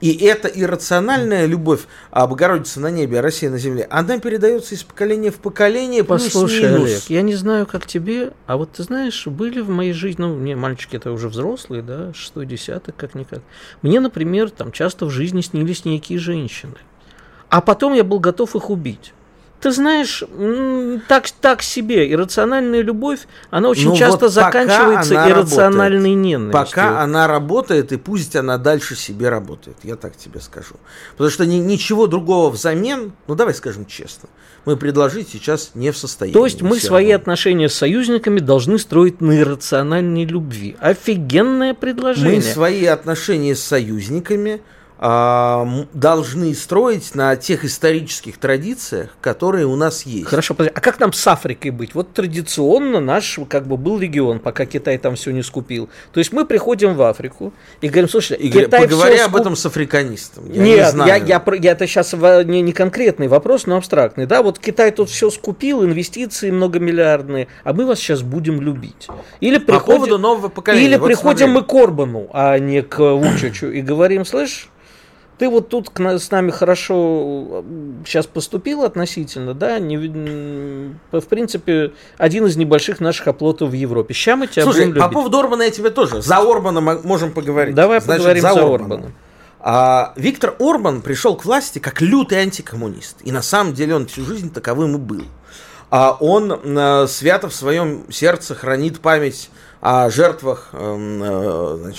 Speaker 4: И эта иррациональная любовь а на небе, а Россия на земле, она передается из поколения в поколение,
Speaker 2: Послушай,
Speaker 4: плюс-минус.
Speaker 2: Олег, я не знаю, как тебе, а вот ты знаешь, были в моей жизни, ну, мне мальчики это уже взрослые, да, шестой десяток, как-никак. Мне, например, там часто в жизни снились некие женщины. А потом я был готов их убить. Ты знаешь, так, так себе, иррациональная любовь, она очень
Speaker 4: Ну вот
Speaker 2: часто
Speaker 4: пока
Speaker 2: заканчивается
Speaker 4: она
Speaker 2: иррациональной
Speaker 4: работает.
Speaker 2: ненавистью.
Speaker 4: Пока она работает, и пусть она дальше себе работает, я так тебе скажу. Потому что ни- ничего другого взамен, ну давай скажем честно, мы предложить сейчас не в состоянии.
Speaker 2: То есть мы свои
Speaker 4: равно.
Speaker 2: отношения с союзниками должны строить на иррациональной любви. Офигенное предложение.
Speaker 4: Мы свои отношения с союзниками должны строить на тех исторических традициях, которые у нас есть.
Speaker 2: Хорошо, подожди, а как нам с Африкой быть? Вот традиционно наш как бы был регион, пока Китай там все не скупил. То есть мы приходим в Африку и говорим, слушай,
Speaker 4: Игорь,
Speaker 2: Китай
Speaker 4: поговори об
Speaker 2: скуп-
Speaker 4: этом с африканистом. Я
Speaker 2: Нет,
Speaker 4: не знаю.
Speaker 2: я, я, я это сейчас не, не конкретный вопрос, но абстрактный. Да, вот Китай тут все скупил, инвестиции многомиллиардные, а мы вас сейчас будем любить. Или
Speaker 4: По
Speaker 2: приходим,
Speaker 4: поводу нового поколения.
Speaker 2: или
Speaker 4: вот
Speaker 2: приходим
Speaker 4: смотри.
Speaker 2: мы к Орбану, а не к Вучичу, и говорим, слышь, ты вот тут к с нами хорошо сейчас поступил относительно, да, не, в принципе, один из небольших наших оплотов в Европе. Ща мы тебя
Speaker 4: Слушай,
Speaker 2: будем
Speaker 4: по
Speaker 2: любить.
Speaker 4: поводу Орбана я тебе тоже. За Орбана мо- можем поговорить.
Speaker 2: Давай
Speaker 4: Значит,
Speaker 2: поговорим за
Speaker 4: Орбана.
Speaker 2: Орбана.
Speaker 4: А, Виктор Орбан пришел к власти как лютый антикоммунист. И на самом деле он всю жизнь таковым и был. А он э, свято в своем сердце хранит память о жертвах эм,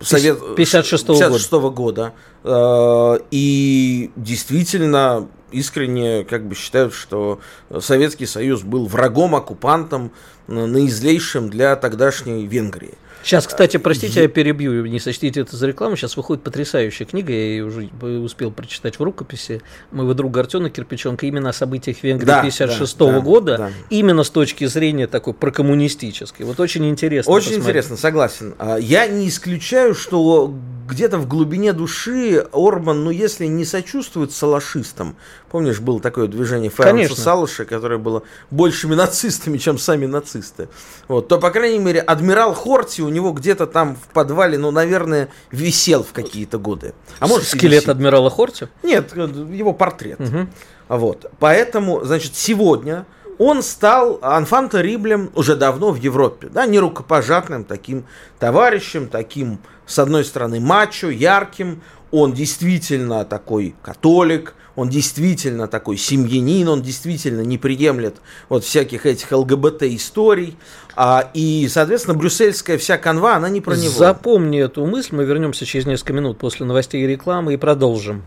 Speaker 4: э, значит, Совет...
Speaker 2: 56-го
Speaker 4: 56-го года. Э, И действительно искренне как бы считают, что Советский Союз был врагом, оккупантом, э, наизлейшим для тогдашней Венгрии.
Speaker 2: Сейчас, кстати, простите, я перебью, не сочтите это за рекламу. Сейчас выходит потрясающая книга, я ее уже успел прочитать в рукописи моего друга Артема Кирпиченко именно о событиях Венгрии
Speaker 4: Да,
Speaker 2: 56
Speaker 4: да, да,
Speaker 2: года,
Speaker 4: да.
Speaker 2: именно с точки зрения такой прокоммунистической. Вот очень интересно.
Speaker 4: Очень
Speaker 2: посмотреть.
Speaker 4: интересно, согласен. А, Я не исключаю, что где-то в глубине души Орбан, ну если не сочувствует салашистам, помнишь, было такое движение
Speaker 2: Конечно.
Speaker 4: Салаша, которое было большими нацистами, чем сами нацисты, вот, то, по крайней мере, адмирал Хорти у него где-то там в подвале, ну, наверное, висел в какие-то годы. А может,
Speaker 2: Скелет адмирала Хорти?
Speaker 4: Нет, его портрет.
Speaker 2: Мгм.
Speaker 4: Вот. Поэтому, значит, сегодня он стал анфанто Риблем уже давно в Европе, да, не рукопожатным таким товарищем, таким, с одной стороны, мачо, ярким, он действительно такой католик, он действительно такой семьянин, он действительно не приемлет вот всяких этих ЛГБТ-историй, а, и, соответственно, брюссельская вся канва, она не про него.
Speaker 2: Запомни эту мысль, мы вернемся через несколько минут после новостей и рекламы и продолжим.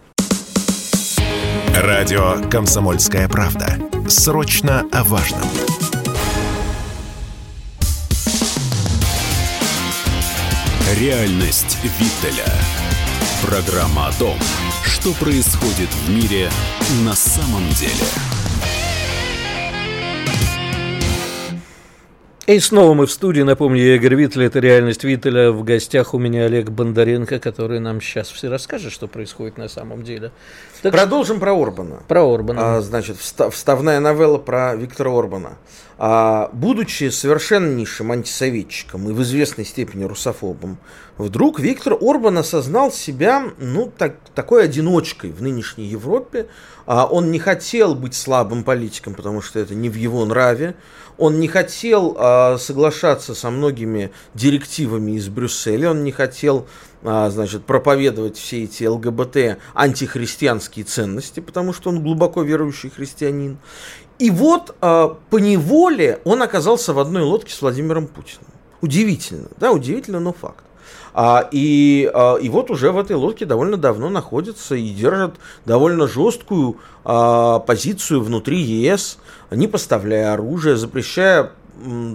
Speaker 1: Радио «Комсомольская правда». Срочно о важном. Реальность Виттеля. Программа о том, что происходит в мире на самом деле.
Speaker 2: И снова мы в студии. Напомню, я Игорь Виттель, это «Реальность Виттеля». В гостях у меня Олег Бондаренко, который нам сейчас все расскажет, что происходит на самом деле.
Speaker 4: Так Продолжим про Орбана.
Speaker 2: Про Орбана.
Speaker 4: А, значит, вставная новелла про Виктора Орбана. А, будучи совершеннейшим антисоветчиком и в известной степени русофобом, вдруг Виктор Орбан осознал себя ну, так, такой одиночкой в нынешней Европе. А, он не хотел быть слабым политиком, потому что это не в его нраве. Он не хотел а, соглашаться со многими директивами из Брюсселя, он не хотел значит, проповедовать все эти ЛГБТ антихристианские ценности, потому что он глубоко верующий христианин. И вот а, по неволе он оказался в одной лодке с Владимиром Путиным. Удивительно, да, удивительно, но факт. А, и, а, и вот уже в этой лодке довольно давно находится и держат довольно жесткую а, позицию внутри ЕС, не поставляя оружие, запрещая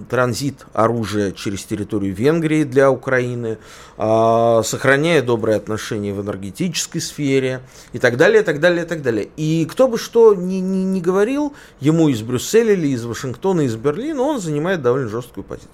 Speaker 4: транзит оружия через территорию Венгрии для Украины, а, сохраняя добрые отношения в энергетической сфере и так далее, и так далее, и так далее. И кто бы что ни, ни, ни говорил, ему из Брюсселя или из Вашингтона, из Берлина, он занимает довольно жесткую позицию.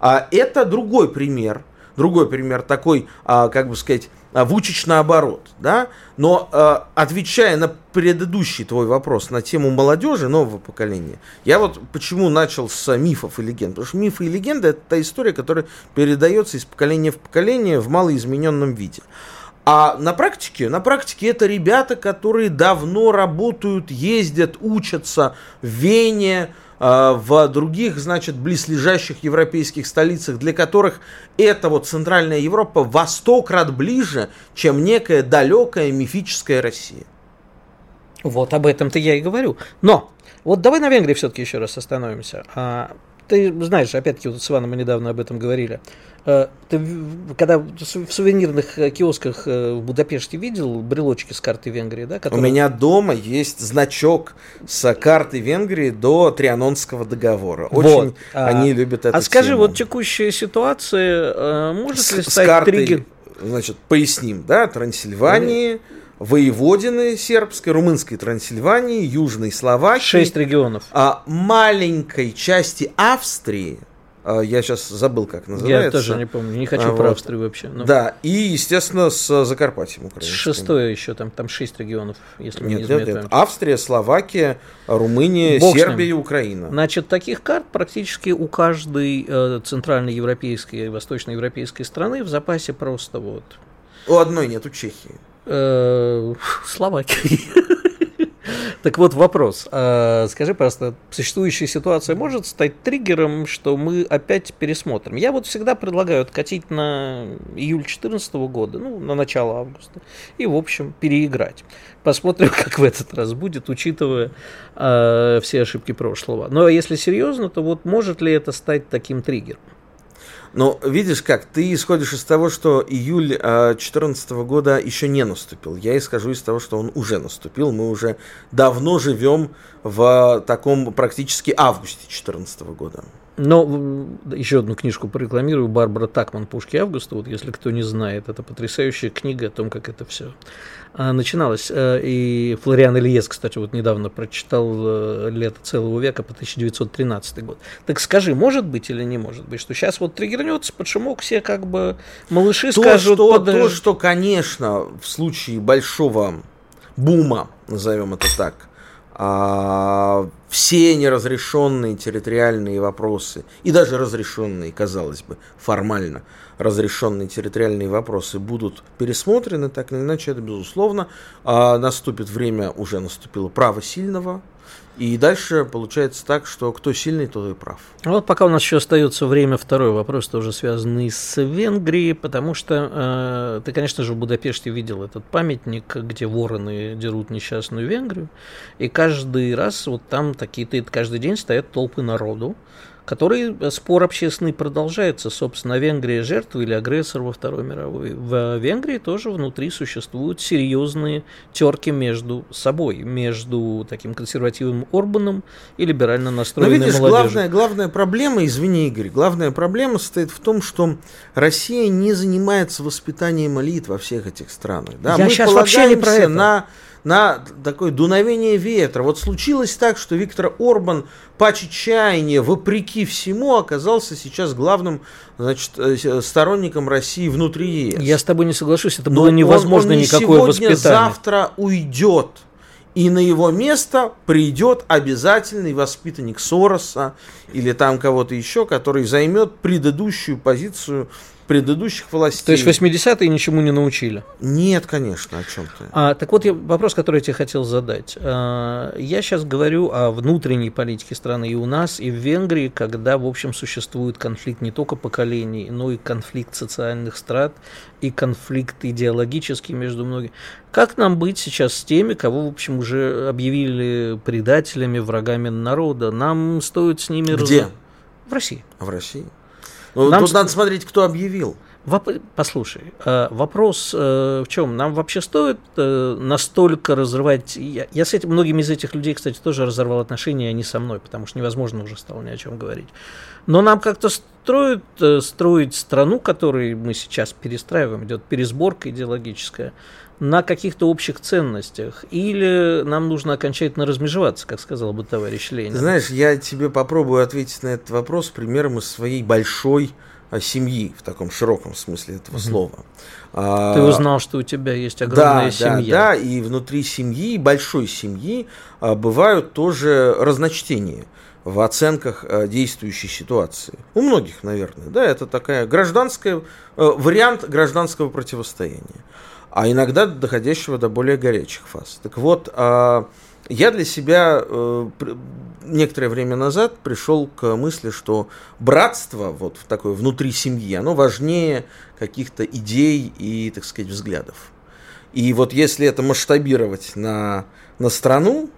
Speaker 4: А это другой пример, другой пример такой, а, как бы сказать, Вучич наоборот, да, но э, отвечая на предыдущий твой вопрос на тему молодежи нового поколения, я вот почему начал с мифов и легенд, потому что мифы и легенды это та история, которая передается из поколения в поколение в малоизмененном виде. А на практике, на практике это ребята, которые давно работают, ездят, учатся в Вене, а, в других, значит, близлежащих европейских столицах, для которых эта вот Центральная Европа во сто крат ближе, чем некая далекая мифическая Россия.
Speaker 2: Вот об этом-то я и говорю. Но вот давай на Венгрии все-таки еще раз остановимся. А, ты знаешь, опять-таки, вот с Иваном мы недавно об этом говорили. Э, ты, когда в сувенирных э, киосках э, в Будапеште видел брелочки с карты Венгрии, да?
Speaker 4: Которые... У меня дома есть значок с карты Венгрии до Трианонского договора. Очень вот. А, они любят это.
Speaker 2: А скажи, вот текущая ситуация может с, ли стать с картой, триггер?
Speaker 4: Значит, поясним, да, Трансильвании. Mm воеводины сербской, румынской Трансильвании, Южной Словакии.
Speaker 2: Шесть регионов.
Speaker 4: А маленькой части Австрии, а, я сейчас забыл, как называется.
Speaker 2: Я тоже не помню, не хочу а, про вот. Австрию вообще.
Speaker 4: Но... Да, и, естественно, с Закарпатьем
Speaker 2: украинским. Шестое еще, там, там шесть регионов, если
Speaker 4: нет, не нет, нет. Австрия, Словакия, Румыния, Бог Сербия и Украина.
Speaker 2: Значит, таких карт практически у каждой э, центральноевропейской и восточноевропейской страны в запасе просто вот.
Speaker 4: У одной нет, у Чехии.
Speaker 2: Э, Словакии. Так вот вопрос. А, скажи, пожалуйста, существующая ситуация может стать триггером, что мы опять пересмотрим? Я вот всегда предлагаю откатить на июль 2014 года, ну, на начало августа, и, в общем, переиграть. Посмотрим, как в этот раз будет, учитывая э, все ошибки прошлого. Но если серьезно, то вот может ли это стать таким триггером?
Speaker 4: Но видишь как, ты исходишь из того, что июль 2014 а, года еще не наступил. Я исхожу из того, что он уже наступил. Мы уже давно живем в таком практически августе 2014 года.
Speaker 2: Но еще одну книжку порекламирую. Барбара Такман «Пушки Августа». Вот если кто не знает, это потрясающая книга о том, как это все а, начиналось. Э, и Флориан Ильес, кстати, вот недавно прочитал э, «Лето целого века» по 1913 год. Так скажи, может быть или не может быть, что сейчас вот триггернется под шумок, все как бы малыши
Speaker 4: то,
Speaker 2: скажут...
Speaker 4: Что, под... То, что, конечно, в случае большого бума, назовем это так, а, все неразрешенные территориальные вопросы и даже разрешенные, казалось бы, формально разрешенные территориальные вопросы будут пересмотрены, так или иначе, это безусловно. А наступит время, уже наступило право сильного, и дальше получается так, что кто сильный, тот и прав.
Speaker 2: Вот пока у нас еще остается время, второй вопрос тоже связанный с Венгрией, потому что э, ты, конечно же, в Будапеште видел этот памятник, где вороны дерут несчастную Венгрию, и каждый раз вот там такие, каждый день стоят толпы народу, который э, спор общественный продолжается. Собственно, Венгрия жертва или агрессор во Второй мировой. В Венгрии тоже внутри существуют серьезные терки между собой, между таким консервативным Орбаном и либерально настроенной
Speaker 4: Но видишь,
Speaker 2: молодежью.
Speaker 4: главная, главная проблема, извини, Игорь, главная проблема состоит в том, что Россия не занимается воспитанием элит во всех этих странах. Да?
Speaker 2: Я
Speaker 4: Мы
Speaker 2: сейчас вообще не про это.
Speaker 4: на на такое дуновение ветра. Вот случилось так, что Виктор Орбан по чаяния, вопреки всему, оказался сейчас главным значит, э, сторонником России внутри ЕС.
Speaker 2: Я с тобой не соглашусь, это
Speaker 4: Но
Speaker 2: было
Speaker 4: он-
Speaker 2: невозможно
Speaker 4: он не
Speaker 2: никакое
Speaker 4: сегодня,
Speaker 2: воспитание.
Speaker 4: завтра уйдет. И на его место придет обязательный воспитанник Сороса или там кого-то еще, который займет предыдущую позицию предыдущих властей.
Speaker 2: То есть 80-е ничему не научили.
Speaker 4: Нет, конечно, о чем ты.
Speaker 2: А, так вот, я, вопрос, который я тебе хотел задать. А, я сейчас говорю о внутренней политике страны и у нас, и в Венгрии, когда, в общем, существует конфликт не только поколений, но и конфликт социальных страт, и конфликт идеологический между многими. Как нам быть сейчас с теми, кого, в общем, уже объявили предателями, врагами народа? Нам стоит с ними...
Speaker 4: Где?
Speaker 2: раз- В России.
Speaker 4: В России? Ну,
Speaker 2: Нам
Speaker 4: тут надо смотреть, кто объявил.
Speaker 2: Воп- Послушай, э, вопрос э, в чем? Нам вообще стоит э, настолько разрывать... Я, я с этим, многими из этих людей, кстати, тоже разорвал отношения, не со мной, потому что невозможно уже стало ни о чем говорить. Но нам как-то строит, э, строить страну, которую мы сейчас перестраиваем, идет пересборка идеологическая, на каких-то общих ценностях, или нам нужно окончательно размежеваться, как сказал бы товарищ Ленин.
Speaker 4: Знаешь, я тебе попробую ответить на этот вопрос примером из своей большой а, семьи, в таком широком смысле этого слова. А,
Speaker 2: Ты узнал, что у тебя есть огромная
Speaker 4: да,
Speaker 2: семья.
Speaker 4: Да, да, и внутри семьи, большой семьи, а, бывают тоже разночтения в оценках действующей ситуации. У многих, наверное, да, это такая гражданская, э, вариант гражданского противостояния, а иногда доходящего до более горячих фаз. Так вот, а, я для себя э, некоторое время назад пришел к мысли, что братство вот такое внутри семьи, оно важнее каких-то идей и, так сказать, взглядов. И вот если это масштабировать на, на страну,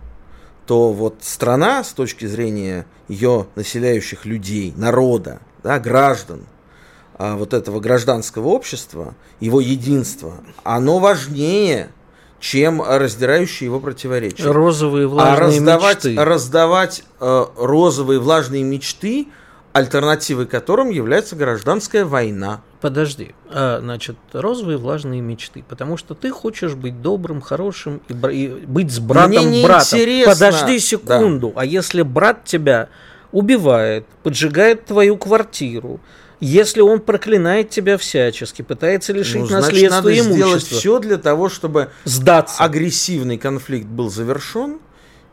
Speaker 4: то вот страна с точки зрения ее населяющих людей, народа, да, граждан, вот этого гражданского общества, его единства, оно важнее, чем раздирающие его противоречия.
Speaker 2: Розовые
Speaker 4: А
Speaker 2: влажные
Speaker 4: раздавать,
Speaker 2: мечты.
Speaker 4: раздавать э, розовые влажные мечты, альтернативой которым является гражданская война.
Speaker 2: Подожди, а, значит, розовые влажные мечты, потому что ты хочешь быть добрым, хорошим и, бра- и быть с братом
Speaker 4: Мне
Speaker 2: братом.
Speaker 4: неинтересно.
Speaker 2: Подожди секунду, а если брат тебя убивает, поджигает твою квартиру, если он проклинает тебя всячески, пытается лишить
Speaker 4: Ну, значит,
Speaker 2: наследства
Speaker 4: надо
Speaker 2: и
Speaker 4: сделать
Speaker 2: имущества,
Speaker 4: все для того, чтобы
Speaker 2: сдаться.
Speaker 4: агрессивный конфликт был завершен,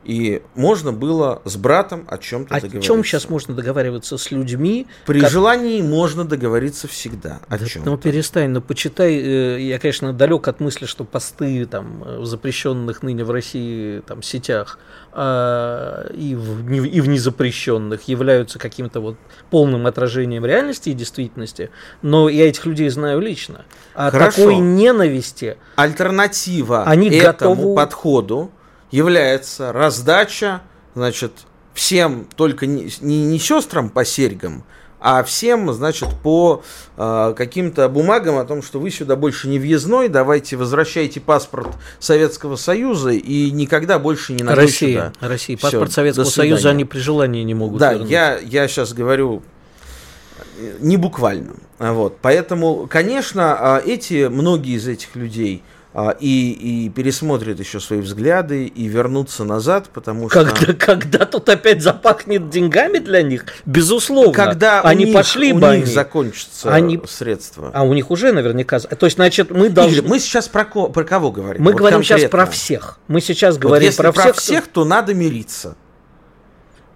Speaker 4: и можно было с братом о чем-то
Speaker 2: О
Speaker 4: договориться.
Speaker 2: чем сейчас можно договариваться с людьми?
Speaker 4: При
Speaker 2: как-
Speaker 4: желании можно договориться всегда. О
Speaker 2: Да
Speaker 4: чем?
Speaker 2: Ну перестань, ну почитай. э, Я, конечно, далек от мысли, что посты там э, в запрещенных ныне в России там сетях а, и, в, не- и в незапрещенных являются каким-то вот полным отражением реальности и действительности. Но я этих людей знаю лично. А
Speaker 4: Хорошо.
Speaker 2: такой ненависти
Speaker 4: Альтернатива
Speaker 2: Они
Speaker 4: этому
Speaker 2: готовы-
Speaker 4: подходу является раздача, значит, всем только не, не, не сестрам по серьгам, а всем, значит, по э, каким-то бумагам о том, что вы сюда больше не въездной, давайте возвращайте паспорт Советского Союза и никогда больше не ногой
Speaker 2: России.
Speaker 4: сюда.
Speaker 2: России.
Speaker 4: Всё,
Speaker 2: Паспорт Советского. Союза они при желании не могут
Speaker 4: Да,
Speaker 2: вернуть.
Speaker 4: я, я сейчас говорю не буквально. Вот. Поэтому, конечно, а, эти, многие из этих людей и, и пересмотрят еще свои взгляды и вернутся назад, потому что...
Speaker 2: Когда, когда тут опять запахнет деньгами для них, безусловно.
Speaker 4: Когда
Speaker 2: они
Speaker 4: у них,
Speaker 2: пошли
Speaker 4: у
Speaker 2: бы
Speaker 4: них
Speaker 2: они.
Speaker 4: закончатся
Speaker 2: Они-
Speaker 4: средства.
Speaker 2: А у них уже наверняка. То есть, значит, мы должны.
Speaker 4: Игорь, мы сейчас про, ко- про кого говорим?
Speaker 2: Мы
Speaker 4: Вот
Speaker 2: говорим сейчас
Speaker 4: конкретно.
Speaker 2: про всех. Мы сейчас
Speaker 4: Вот
Speaker 2: говорим
Speaker 4: если
Speaker 2: про,
Speaker 4: про
Speaker 2: всех.
Speaker 4: всех, то надо мириться.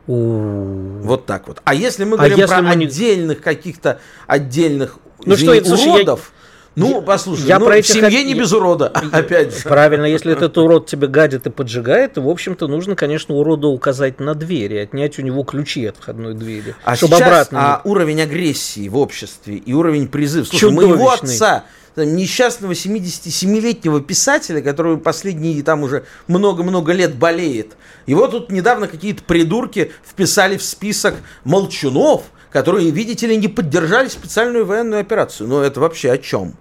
Speaker 2: У.
Speaker 4: Вот так вот. А если мы
Speaker 2: А
Speaker 4: говорим
Speaker 2: если
Speaker 4: про
Speaker 2: мы
Speaker 4: отдельных каких-то отдельных
Speaker 2: Ну
Speaker 4: извини,
Speaker 2: что, слушай, я-
Speaker 4: уродов, Ну, послушай,
Speaker 2: я
Speaker 4: ну,
Speaker 2: про
Speaker 4: в
Speaker 2: этих
Speaker 4: семье
Speaker 2: от-
Speaker 4: не без урода, опять же.
Speaker 2: Правильно, если этот урод тебе гадит и поджигает, в общем-то, нужно, конечно, уроду указать на дверь и отнять у него ключи от входной двери.
Speaker 4: А
Speaker 2: чтобы
Speaker 4: сейчас
Speaker 2: обратно
Speaker 4: а, уровень агрессии в обществе и уровень призыва. Слушай, моего отца, там, несчастного 77-летнего писателя, который последние там уже много-много лет болеет, его тут недавно какие-то придурки вписали в список молчунов, которые, видите ли, не поддержали специальную военную операцию. Но это вообще о чем?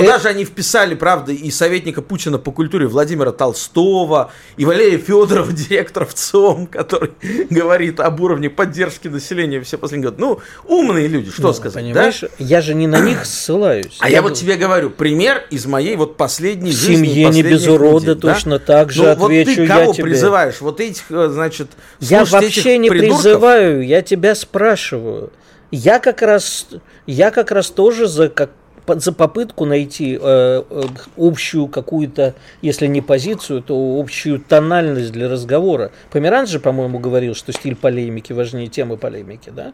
Speaker 4: Туда
Speaker 2: Э-
Speaker 4: же они вписали, правда, и советника Путина по культуре Владимира Толстого, и Валерия Федорова, директора ВЦИОМ, который говорит об уровне поддержки населения все последние годы. Ну, умные люди, что
Speaker 2: Ну,
Speaker 4: сказать, да?
Speaker 2: Понимаешь, я же не на них ссылаюсь.
Speaker 4: А я вот тебе говорю, пример из моей вот последней
Speaker 2: В
Speaker 4: жизни.
Speaker 2: семье не без урода
Speaker 4: недель, да?
Speaker 2: точно так же
Speaker 4: Ну,
Speaker 2: отвечу
Speaker 4: вот ты
Speaker 2: я
Speaker 4: кого
Speaker 2: тебе.
Speaker 4: призываешь? Вот этих, э, значит,
Speaker 2: Я вообще не
Speaker 4: придурков?
Speaker 2: призываю, я тебя спрашиваю. Я как раз, я как раз тоже за, как, за попытку найти э, э, общую какую-то, если не позицию, то общую тональность для разговора. Померанц же, по-моему, говорил, что стиль полемики важнее темы полемики, да?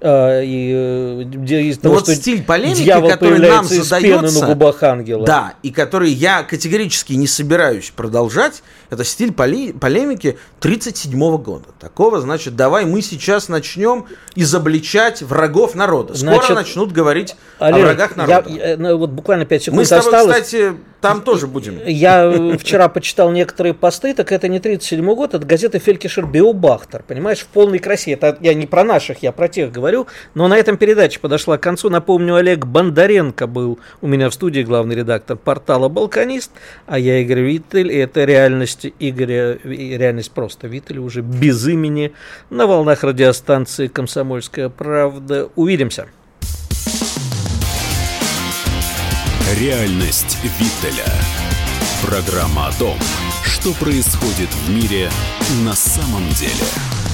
Speaker 2: А, и э, из
Speaker 4: Ну
Speaker 2: того,
Speaker 4: вот
Speaker 2: что
Speaker 4: стиль полемики,
Speaker 2: дьявол
Speaker 4: который нам задается,
Speaker 2: на губах ангела.
Speaker 4: Да, и который я категорически не собираюсь продолжать, это стиль поли- полемики 37 года. Такого, значит, давай мы сейчас начнем изобличать врагов народа. Скоро
Speaker 2: Значит,
Speaker 4: начнут говорить
Speaker 2: Олег,
Speaker 4: о врагах
Speaker 2: я-
Speaker 4: народа.
Speaker 2: я- ну, вот буквально 5 секунд
Speaker 4: мы с тобой,
Speaker 2: осталось.
Speaker 4: кстати, там тоже будем.
Speaker 2: Я вчера почитал некоторые посты, так это не 37 год, это газета Фелькишер Биобахтер, понимаешь, в полной красе. Это я не про наших, я про тех говорю, но на этом передача подошла к концу. Напомню, Олег Бондаренко был у меня в студии, главный редактор портала «Балканист», а я Игорь Виттель, и это реальность Игоря, реальность просто Виттеля, уже без имени, на волнах радиостанции «Комсомольская правда». Увидимся.
Speaker 1: Реальность Виттеля. Программа о том, что происходит в мире на самом деле.